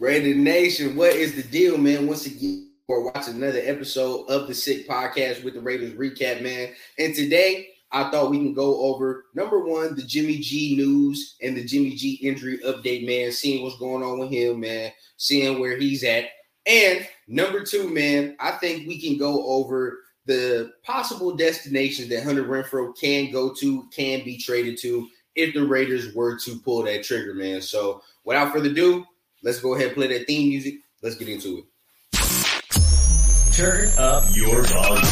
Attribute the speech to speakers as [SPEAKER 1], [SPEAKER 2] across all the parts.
[SPEAKER 1] Raider Nation, what is the deal, man? Once again, we're watching another episode of the Sick Podcast with the Raiders recap, man. And today, I thought we can go over number one, the Jimmy G news and the Jimmy G injury update, man. Seeing what's going on with him, man. Seeing where he's at. And number two, man, I think we can go over the possible destinations that Hunter Renfrow can go to, can be traded to if the Raiders were to pull that trigger, man. So without further ado, let's go ahead and play that theme music. Let's get into it.
[SPEAKER 2] Turn up your volume.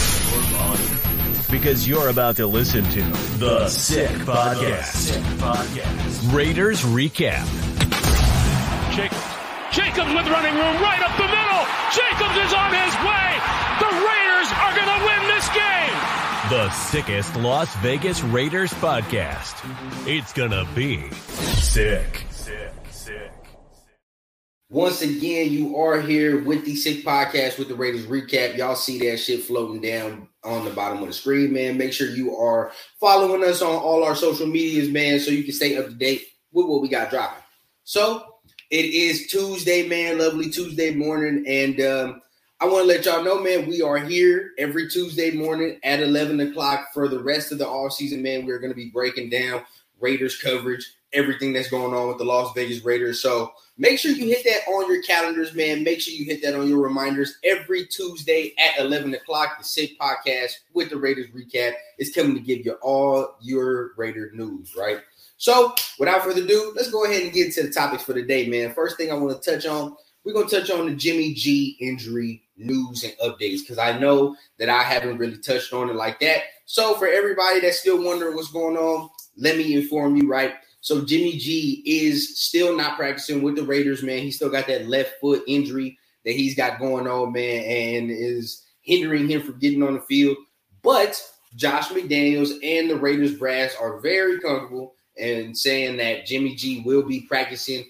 [SPEAKER 2] Because you're about to listen to The Sick Podcast. Sick Podcast. Raiders Recap.
[SPEAKER 3] Jacobs. Jacobs with running room right up the middle. Jacobs is on his way. The Raiders are going to win this game.
[SPEAKER 2] The sickest Las Vegas Raiders podcast. It's gonna be sick. Sick, sick.
[SPEAKER 1] Once again, you are here with the Sick Podcast with the Raiders recap. Y'all see that shit floating down on the bottom of the screen, man. Make sure you are following us on all our social medias, man, so you can stay up to date with what we got dropping. So it is Tuesday, man. Lovely Tuesday morning, and um, I want to let y'all know, man, we are here every Tuesday morning at 11 o'clock for the rest of the off season, man. We're going to be breaking down Raiders coverage, everything that's going on with the Las Vegas Raiders. So make sure you hit that on your calendars, man. Make sure you hit that on your reminders every Tuesday at 11 o'clock. The Sick Podcast with the Raiders recap is coming to give you all your Raider news, right? So without further ado, let's go ahead and get into the topics for the day, man. First thing I want to touch on, we're going to touch on the Jimmy G injury news and updates because I know that I haven't really touched on it like that. So for everybody that's still wondering what's going on, let me inform you, right? So Jimmy G is still not practicing with the Raiders, man. He still got that left foot injury that he's got going on, man, and is hindering him from getting on the field. But Josh McDaniels and the Raiders brass are very comfortable and saying that Jimmy G will be practicing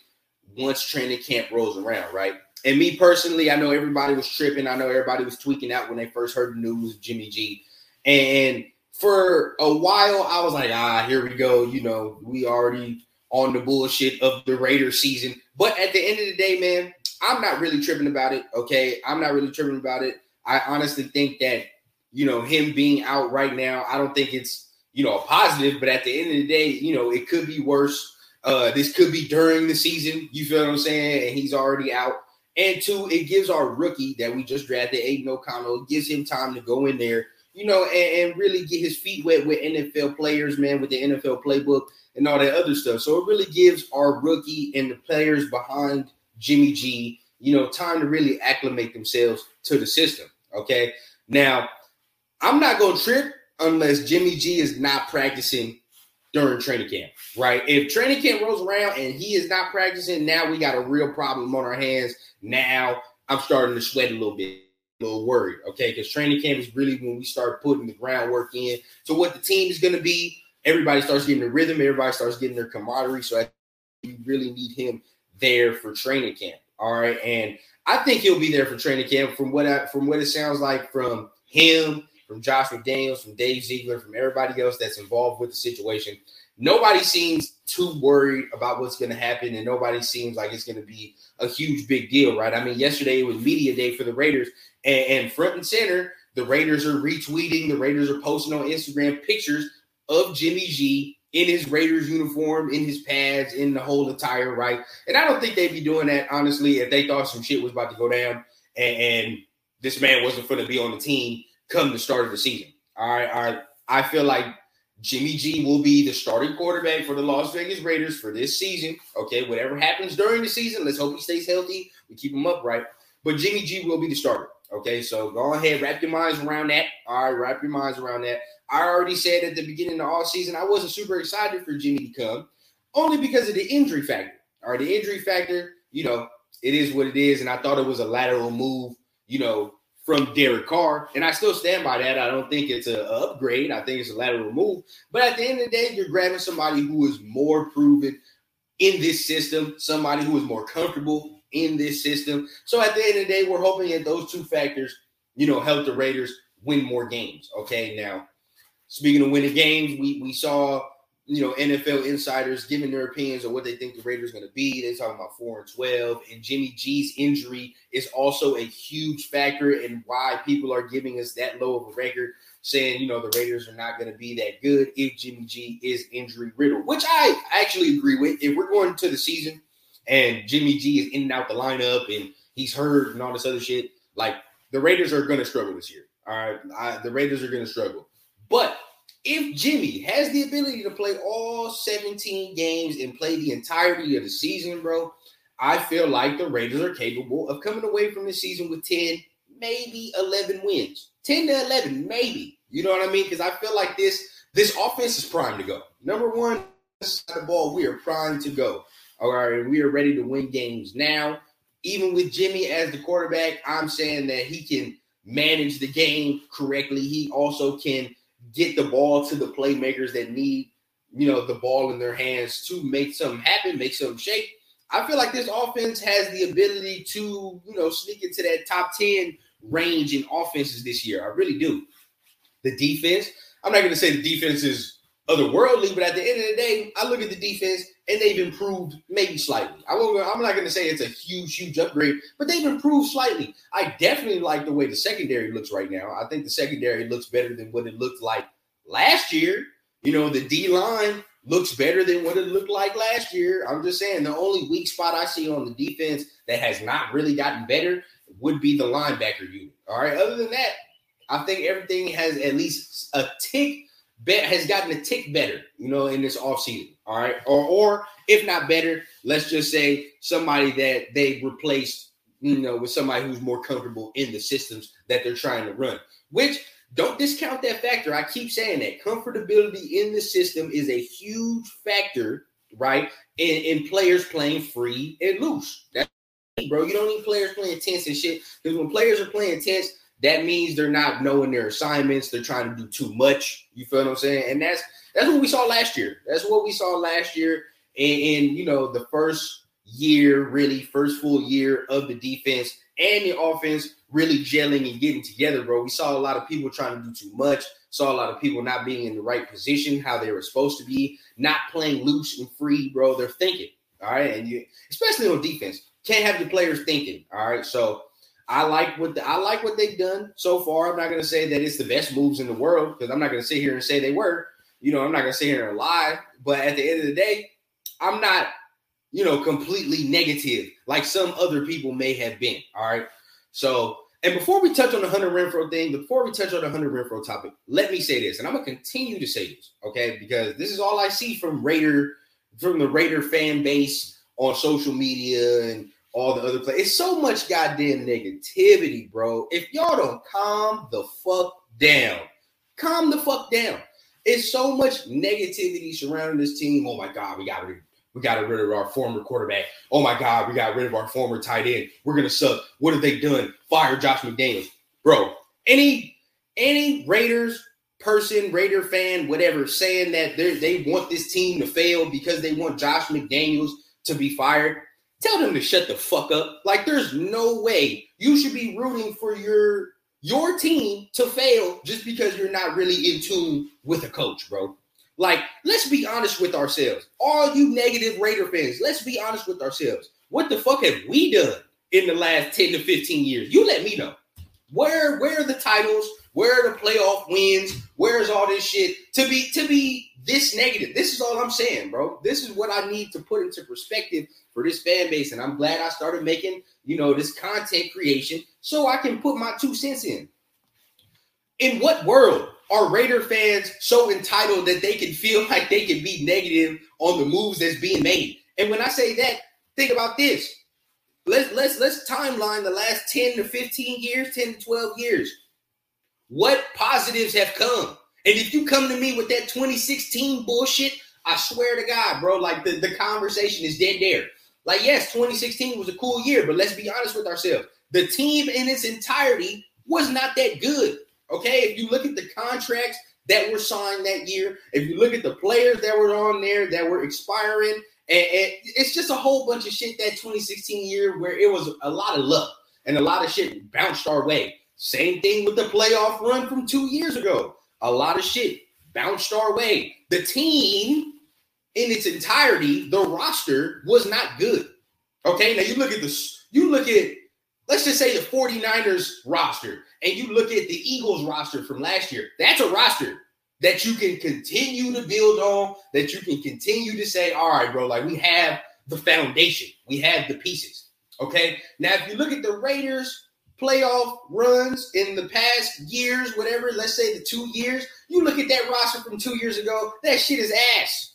[SPEAKER 1] once training camp rolls around, right? And me personally, I know everybody was tripping. I know everybody was tweaking out when they first heard the news Jimmy G. And for a while, I was like, ah, here we go. You know, we already on the bullshit of the Raiders season. But at the end of the day, man, I'm not really tripping about it. Okay. I'm not really tripping about it. I honestly think that, you know, him being out right now, I don't think it's, you know, a positive, but at the end of the day, you know, it could be worse. Uh, this could be during the season. You feel what I'm saying? And he's already out. And two, it gives our rookie that we just drafted, Aidan O'Connell, gives him time to go in there, you know, and, and, really get his feet wet with NFL players, man, with the NFL playbook and all that other stuff. So it really gives our rookie and the players behind Jimmy G, you know, time to really acclimate themselves to the system. Okay. Now, I'm not going to trip unless Jimmy G is not practicing during training camp, right? If training camp rolls around and he is not practicing, now we got a real problem on our hands. Now I'm starting to sweat a little bit, little worried, okay? Because training camp is really when we start putting the groundwork in to what the team is going to be. Everybody starts getting the rhythm, everybody starts getting their camaraderie. So I we really need him there for training camp. All right. And I think he'll be there for training camp from what I, from what it sounds like from him from Josh McDaniels, from Dave Ziegler, from everybody else that's involved with the situation. Nobody seems too worried about what's going to happen, and nobody seems like it's going to be a huge big deal, right? I mean, yesterday was media day for the Raiders, and, and front and center, the Raiders are retweeting, the Raiders are posting on Instagram pictures of Jimmy G in his Raiders uniform, in his pads, in the whole attire, right? And I don't think they'd be doing that, honestly, if they thought some shit was about to go down and, and this man wasn't going to be on the team come the start of the season. All right, all right. I feel like Jimmy G will be the starting quarterback for the Las Vegas Raiders for this season. Okay, whatever happens during the season, let's hope he stays healthy. We keep him upright. But Jimmy G will be the starter. Okay, so go ahead, wrap your minds around that. All right, wrap your minds around that. I already said at the beginning of the all season, I wasn't super excited for Jimmy to come, only because of the injury factor. All right, the injury factor, you know, it is what it is, and I thought it was a lateral move, you know, from Derek Carr, and I still stand by that. I don't think it's an upgrade. I think it's a lateral move. But at the end of the day, you're grabbing somebody who is more proven in this system, somebody who is more comfortable in this system. So at the end of the day, we're hoping that those two factors, you know, help the Raiders win more games. Okay. Now, speaking of winning games, we we saw you know, NFL insiders giving their opinions on what they think the Raiders are going to be. They're talking about four and twelve, and Jimmy G's injury is also a huge factor in why people are giving us that low of a record, saying you know the Raiders are not going to be that good if Jimmy G is injury riddled, which I actually agree with. If we're going to the season and Jimmy G is in and out the lineup and he's hurt and all this other shit, like the Raiders are going to struggle this year. All right, I, the Raiders are going to struggle, but if Jimmy has the ability to play all 17 games and play the entirety of the season, bro, I feel like the Raiders are capable of coming away from the season with 10, maybe 11 wins. 10 to 11, maybe. You know what I mean? Because I feel like this this offense is primed to go. Number one, the ball, we are primed to go. All right, we are ready to win games now. Even with Jimmy as the quarterback, I'm saying that he can manage the game correctly. He also can get the ball to the playmakers that need, you know, the ball in their hands to make something happen, make something shake. I feel like this offense has the ability to, you know, sneak into that top 10 range in offenses this year. I really do. The defense, I'm not going to say the defense is otherworldly, but at the end of the day, I look at the defense and they've improved maybe slightly. I won't, I'm not going to say it's a huge, huge upgrade, but they've improved slightly. I definitely like the way the secondary looks right now. I think the secondary looks better than what it looked like last year. You know, the D line looks better than what it looked like last year. I'm just saying the only weak spot I see on the defense that has not really gotten better would be the linebacker unit. All right. Other than that, I think everything has at least a tick bet has gotten a tick better, you know, in this offseason. All right. Or or if not better, let's just say somebody that they replaced, you know, with somebody who's more comfortable in the systems that they're trying to run. Which don't discount that factor. I keep saying that comfortability in the system is a huge factor, right? In, in players playing free and loose. That's bro. You don't need players playing tense and shit. Because when players are playing tense, that means they're not knowing their assignments. They're trying to do too much. You feel what I'm saying? And that's that's what we saw last year. That's what we saw last year. And, and you know, the first year, really, first full year of the defense and the offense really gelling and getting together, bro. We saw a lot of people trying to do too much. Saw a lot of people not being in the right position, how they were supposed to be, not playing loose and free, bro. They're thinking, all right, and you, especially on defense, can't have the players thinking, all right. So I like what the, I like what they've done so far. I'm not going to say that it's the best moves in the world because I'm not going to sit here and say they were. You know, I'm not going to sit here and lie. But at the end of the day, I'm not, you know, completely negative like some other people may have been. All right. So, and before we touch on the Hunter Renfrow thing, before we touch on the Hunter Renfrow topic, let me say this, and I'm gonna continue to say this, okay? Because this is all I see from Raider, from the Raider fan base on social media and all the other players. It's so much goddamn negativity, bro. If y'all don't calm the fuck down, calm the fuck down. It's so much negativity surrounding this team. Oh my god, we got rid, we got rid of our former quarterback. Oh my god, we got rid of our former tight end. We're gonna suck. What have they done? Fire Josh McDaniels, bro. Any any Raiders person, Raider fan, whatever, saying that they want this team to fail because they want Josh McDaniels to be fired Tell them to shut the fuck up. Like there's no way you should be rooting for your your team to fail just because you're not really in tune with a coach, bro. Like, let's be honest with ourselves. All you negative Raider fans, let's be honest with ourselves. What the fuck have we done in the last 10 to 15 years? You let me know. Where where are the titles? Where are the playoff wins? Where's all this shit to be to be this negative? This is all I'm saying, bro. This is what I need to put into perspective for this fan base. And I'm glad I started making, you know, this content creation so I can put my two cents in. In what world are Raider fans so entitled that they can feel like they can be negative on the moves that's being made? And when I say that, think about this. Let's let's let's timeline the last 10 to 15 years, 10 to 12 years. What positives have come? And if you come to me with that 2016 bullshit, I swear to God, bro, like the, the conversation is dead there. Like, yes, 2016 was a cool year, but let's be honest with ourselves. The team in its entirety was not that good. Okay. If you look at the contracts that were signed that year, if you look at the players that were on there that were expiring, and, and it's just a whole bunch of shit that 2016 year where it was a lot of luck and a lot of shit bounced our way. Same thing with the playoff run from two years ago. A lot of shit bounced our way. The team in its entirety, the roster was not good. Okay, now you look at this, you look at, let's just say the 49ers roster, and you look at the Eagles roster from last year. That's a roster that you can continue to build on, that you can continue to say, all right, bro, like we have the foundation, we have the pieces. Okay. Now, if you look at the Raiders playoff runs in the past years, whatever, let's say the two years, you look at that roster from two years ago, that shit is ass.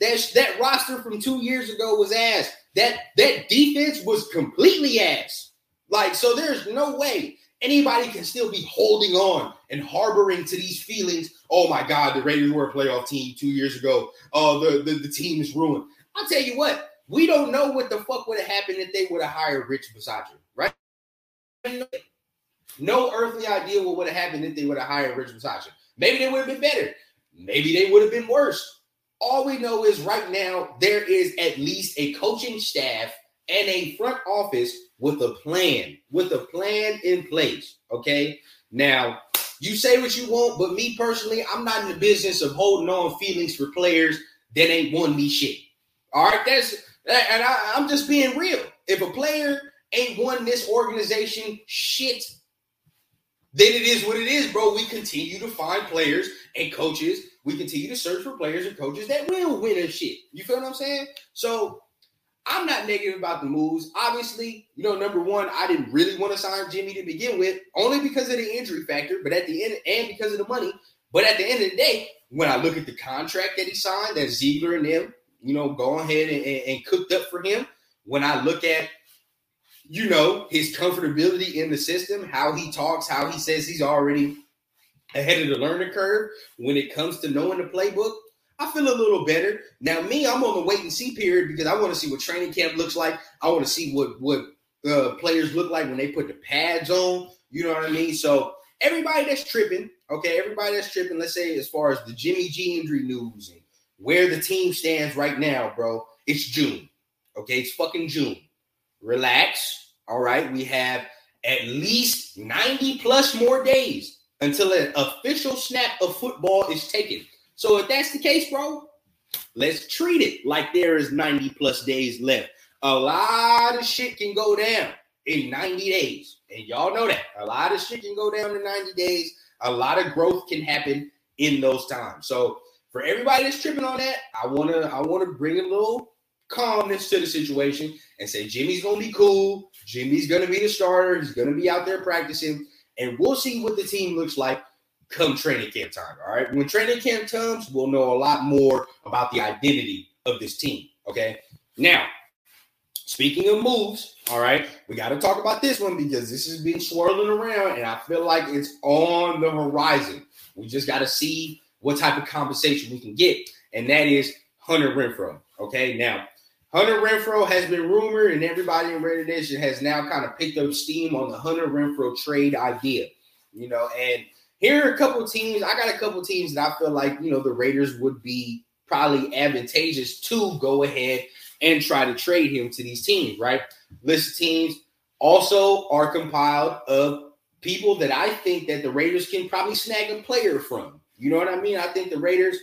[SPEAKER 1] That, that roster from two years ago was ass. That that defense was completely ass. Like, so there's no way anybody can still be holding on and harboring to these feelings. Oh my God, the Raiders were a playoff team two years ago. Oh, the, the, the team is ruined. I'll tell you what, we don't know what the fuck would have happened if they would have hired Rich Bisaccia? No earthly idea what would have happened if they would have hired Rich Bisaccia. Maybe they would have been better. Maybe they would have been worse. All we know is right now there is at least a coaching staff and a front office with a plan, with a plan in place. Okay. Now, you say what you want, but me personally, I'm not in the business of holding on feelings for players that ain't won me shit. All right. That's, and I, I'm just being real. If a player ain't won this organization shit, then it is what it is, bro. We continue to find players and coaches. We continue to search for players and coaches that will win a shit. You feel what I'm saying? So I'm not negative about the moves. Obviously, you know, number one, I didn't really want to sign Jimmy to begin with, only because of the injury factor, but at the end, and because of the money. But at the end of the day, when I look at the contract that he signed, that Ziegler and them, you know, go ahead and, and, and cooked up for him. When I look at, you know, his comfortability in the system, how he talks, how he says he's already ahead of the learning curve when it comes to knowing the playbook, I feel a little better. Now, me, I'm on the wait and see period because I want to see what training camp looks like. I want to see what what uh, players look like when they put the pads on. You know what I mean? So everybody that's tripping, okay, everybody that's tripping. Let's say as far as the Jimmy G injury news and where the team stands right now, bro. It's June, okay? It's fucking June. Relax. All right, we have at least 90 plus more days until an official snap of football is taken. So if that's the case, bro, let's treat it like there is 90 plus days left. A lot of shit can go down in 90 days. And y'all know that. A lot of shit can go down in 90 days. A lot of growth can happen in those times. So for everybody that's tripping on that, I wanna I wanna bring a little calmness to the situation and say Jimmy's gonna be cool. Jimmy's gonna be the starter. He's gonna be out there practicing, and we'll see what the team looks like come training camp time. All right. When training camp comes, we'll know a lot more about the identity of this team. Okay. Now, speaking of moves, all right, we got to talk about this one because this has been swirling around and I feel like it's on the horizon. We just got to see what type of conversation we can get, and that is Hunter Renfrow. Okay. Now, Hunter Renfrow has been rumored, and everybody in Raider Nation has now kind of picked up steam on the Hunter Renfrow trade idea. You know, and here are a couple teams. I got a couple teams that I feel like you know the Raiders would be probably advantageous to go ahead and try to trade him to these teams. Right, list of teams also are compiled of people that I think that the Raiders can probably snag a player from. You know what I mean? I think the Raiders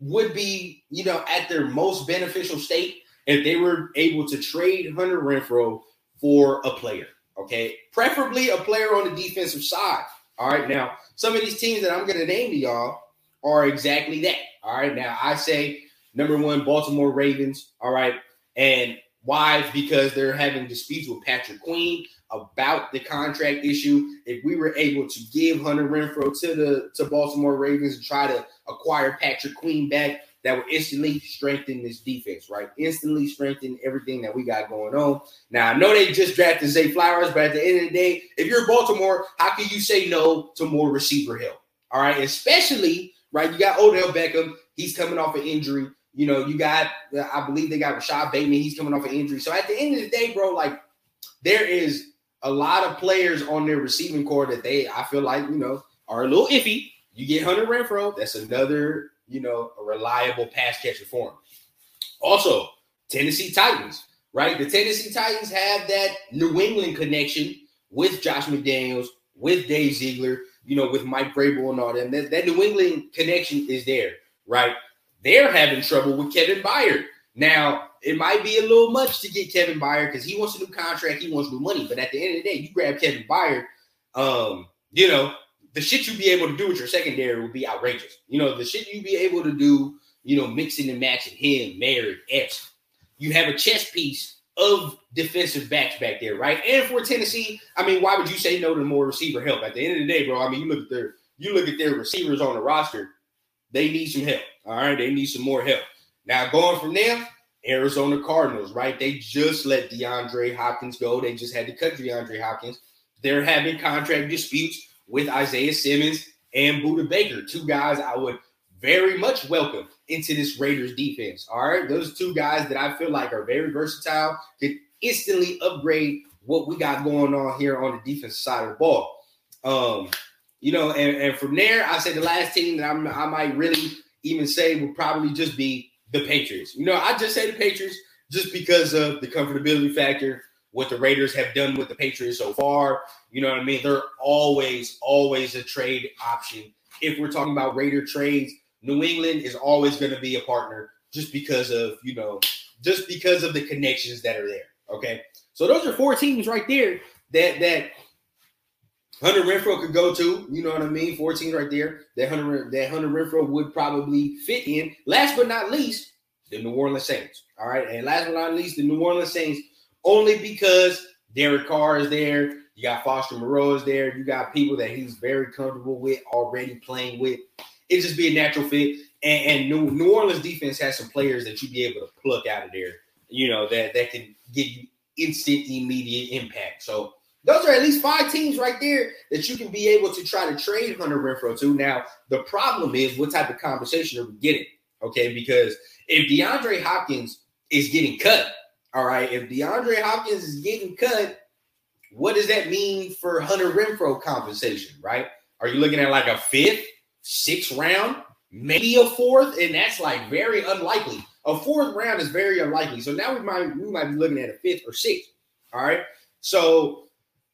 [SPEAKER 1] would be, you know, at their most beneficial state if they were able to trade Hunter Renfrow for a player. Okay, preferably a player on the defensive side. All right, now some of these teams that I'm going to name to y'all are exactly that. All right, now I say number one, Baltimore Ravens. All right, and why? Because they're having disputes with Patrick Queen about the contract issue. If we were able to give Hunter Renfrow to the to Baltimore Ravens and try to acquire Patrick Queen back, that would instantly strengthen this defense, right? Instantly strengthen everything that we got going on. Now, I know they just drafted Zay Flowers, but at the end of the day, if you're Baltimore, how can you say no to more receiver help? All right, especially, right? You got Odell Beckham, he's coming off an injury. You know, you got, I believe they got Rashod Bateman, he's coming off an injury. So at the end of the day, bro, like there is a lot of players on their receiving corps that they, I feel like, you know, are a little iffy. You get Hunter Renfrow, that's another you know, a reliable pass catcher for him. Also, Tennessee Titans, right? The Tennessee Titans have that New England connection with Josh McDaniels, with Dave Ziegler, you know, with Mike Vrabel and all them. That, that New England connection is there, right? they're having trouble with Kevin Byard. Now, it might be a little much to get Kevin Byard because he wants a new contract, he wants new money. But at the end of the day, you grab Kevin Byard, um, you know, the shit you'd be able to do with your secondary would be outrageous. You know, the shit you'd be able to do, you know, mixing and matching him, Mary, Epps. You have a chess piece of defensive backs back there, right? And for Tennessee, I mean, why would you say no to more receiver help? At the end of the day, bro, I mean, you look at their you look at their receivers on the roster, they need some help. All right, they need some more help. Now going from there, Arizona Cardinals, right? They just let DeAndre Hopkins go. They just had to cut DeAndre Hopkins. They're having contract disputes with Isaiah Simmons and Budda Baker, two guys I would very much welcome into this Raiders defense. All right. Those two guys that I feel like are very versatile, could instantly upgrade what we got going on here on the defensive side of the ball. Um, you know, and, and from there, I say the last team that I'm, I might really even say would probably just be the Patriots. You know, I just say the Patriots just because of the comfortability factor, what the Raiders have done with the Patriots so far. You know what I mean? They're always, always a trade option. If we're talking about Raider trades, New England is always going to be a partner just because of, you know, just because of the connections that are there. Okay. So those are four teams right there that that Hunter Renfrow could go to. You know what I mean? Four teams right there that Hunter that Hunter Renfrow would probably fit in. Last but not least, the New Orleans Saints. All right. And last but not least, the New Orleans Saints, only because Derek Carr is there. You got Foster Moreau is there. You got people that he's very comfortable with already playing with it just be a natural fit. And, and New, New Orleans defense has some players that you'd be able to pluck out of there, you know, that that can give you instant, immediate impact. So those are at least five teams right there that you can be able to try to trade Hunter Renfrow to. Now, the problem is what type of conversation are we getting? Okay, because if DeAndre Hopkins is getting cut, all right, if DeAndre Hopkins is getting cut, what does that mean for Hunter Renfrow compensation, right? Are you looking at like a fifth? sixth round, maybe a fourth, and that's like very unlikely. A fourth round is very unlikely. So now we might we might be looking at a fifth or sixth. All right. So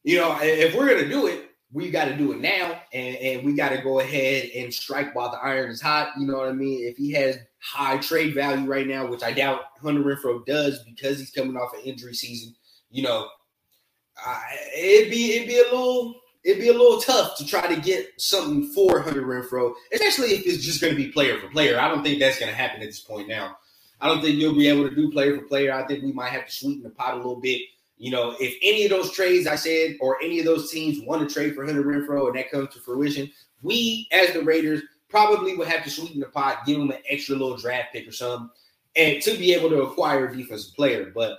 [SPEAKER 1] you know, if we're gonna do it, we got to do it now, and, and we got to go ahead and strike while the iron is hot. You know what I mean? If he has high trade value right now, which I doubt Hunter Renfrow does because he's coming off an injury season, you know, uh, it'd be it'd be a little it'd be a little tough to try to get something for Hunter Renfrow, especially if it's just going to be player for player. I don't think that's going to happen at this point now. I don't think you'll be able to do player for player. I think we might have to sweeten the pot a little bit. You know, if any of those trades I said or any of those teams want to trade for Hunter Renfrow and that comes to fruition, we as the Raiders probably would have to sweeten the pot, give them an extra little draft pick or something, and to be able to acquire a defensive player. But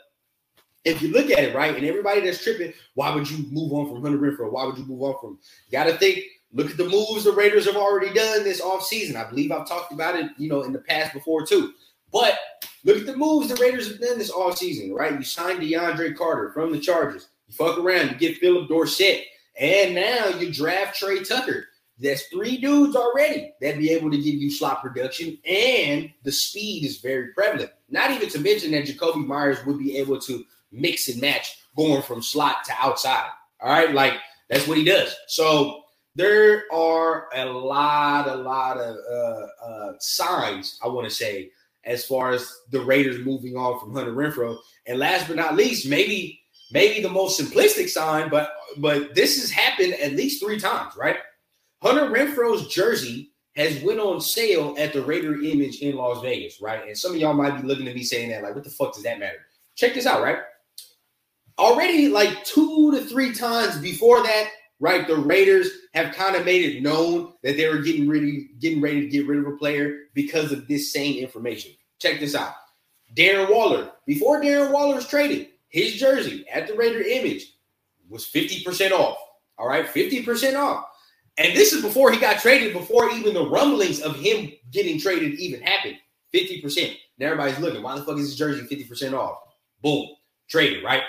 [SPEAKER 1] if you look at it right, and everybody that's tripping, why would you move on from Hunter Renfrow? Why would you move on from? You got to think. Look at the moves the Raiders have already done this offseason. I believe I've talked about it, you know, in the past before too. But look at the moves the Raiders have done this offseason, right? You signed DeAndre Carter from the Chargers. You fuck around, you get Phillip Dorsett, and now you draft Tre Tucker. That's three dudes already that be able to give you slot production, and the speed is very prevalent. Not even to mention that Jakobi Meyers would be able to mix and match going from slot to outside. All right, like that's what he does. So there are a lot, a lot of uh, uh, signs I want to say as far as the Raiders moving on from Hunter Renfrow. And last but not least, maybe maybe the most simplistic sign, but but this has happened at least three times, right? Hunter Renfrow's jersey has went on sale at the Raider Image in Las Vegas, right? And some of y'all might be looking at me saying that, like, what the fuck does that matter? Check this out, right? already like two to three times before that, right? The Raiders have kind of made it known that they were getting ready, getting ready to get rid of a player because of this same information. Check this out. Darren Waller, before Darren Waller was traded, his jersey at the Raider image was 50% off. All right, 50% off. And this is before he got traded, before even the rumblings of him getting traded even happened. 50%. Now everybody's looking, why the fuck is his jersey 50% off? Boom, traded, right?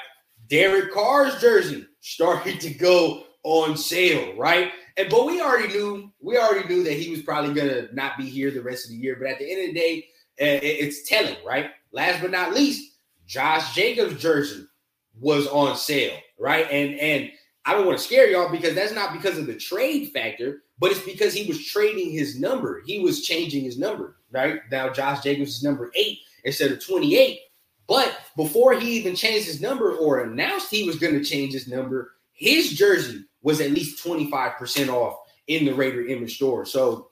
[SPEAKER 1] Derek Carr's jersey started to go on sale, right? And but we already knew we already knew that he was probably gonna not be here the rest of the year. But at the end of the day, uh, it's telling, right? Last but not least, Josh Jacobs' jersey was on sale, right? And and I don't want to scare y'all because that's not because of the trade factor, but it's because he was trading his number. He was changing his number, right? Now Josh Jacobs is number eight instead of 28. But before he even changed his number or announced he was going to change his number, his jersey was at least 25% off in the Raider image store. So,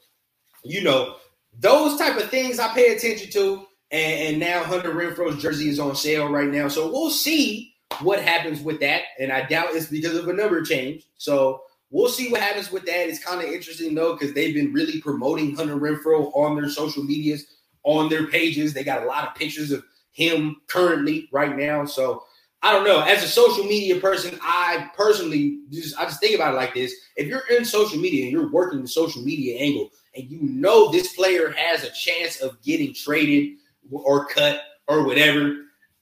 [SPEAKER 1] you know, those type of things I pay attention to. And, and now Hunter Renfrow's jersey is on sale right now. So we'll see what happens with that. And I doubt it's because of a number change. So we'll see what happens with that. It's kind of interesting though, because they've been really promoting Hunter Renfrow on their social medias, on their pages. They got a lot of pictures of him currently right now. So I don't know. As a social media person, I personally just I just think about it like this. If you're in social media and you're working the social media angle and you know this player has a chance of getting traded or cut or whatever,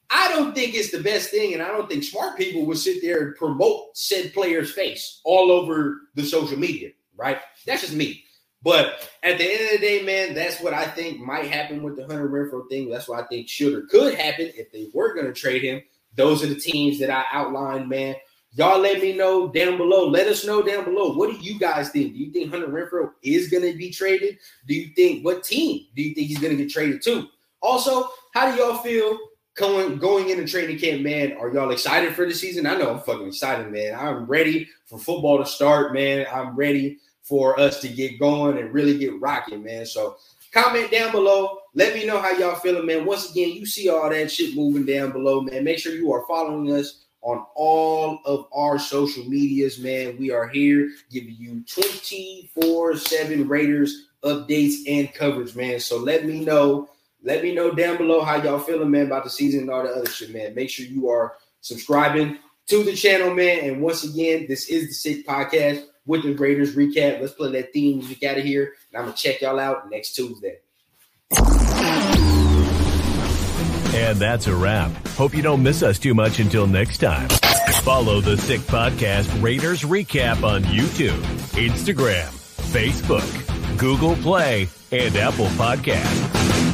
[SPEAKER 1] I don't think it's the best thing, and I don't think smart people will sit there and promote said player's face all over the social media, right? That's just me. But at the end of the day, man, that's what I think might happen with the Hunter Renfrow thing. That's what I think should or could happen if they were going to trade him. Those are the teams that I outlined, man. Y'all let me know down below. Let us know down below. What do you guys think? Do you think Hunter Renfrow is going to be traded? Do you think what team do you think he's going to get traded to? Also, how do y'all feel going going into training camp, man? Are y'all excited for the season? I know I'm fucking excited, man. I'm ready for football to start, man. I'm ready for us to get going and really get rocking, man. So comment down below. Let me know how y'all feeling, man. Once again, you see all that shit moving down below, man. Make sure you are following us on all of our social medias, man. We are here giving you 24 7 Raiders updates and coverage, man. So let me know. Let me know down below how y'all feeling, man, about the season and all the other shit, man. Make sure you are subscribing to the channel, man. And once again, this is the Sick Podcast with the Raiders recap. Let's play that theme music out of here. And I'm going to check y'all out next Tuesday.
[SPEAKER 2] And that's a wrap. Hope you don't miss us too much until next time. Follow the Sick Podcast Raiders Recap on YouTube, Instagram, Facebook, Google Play, and Apple Podcast.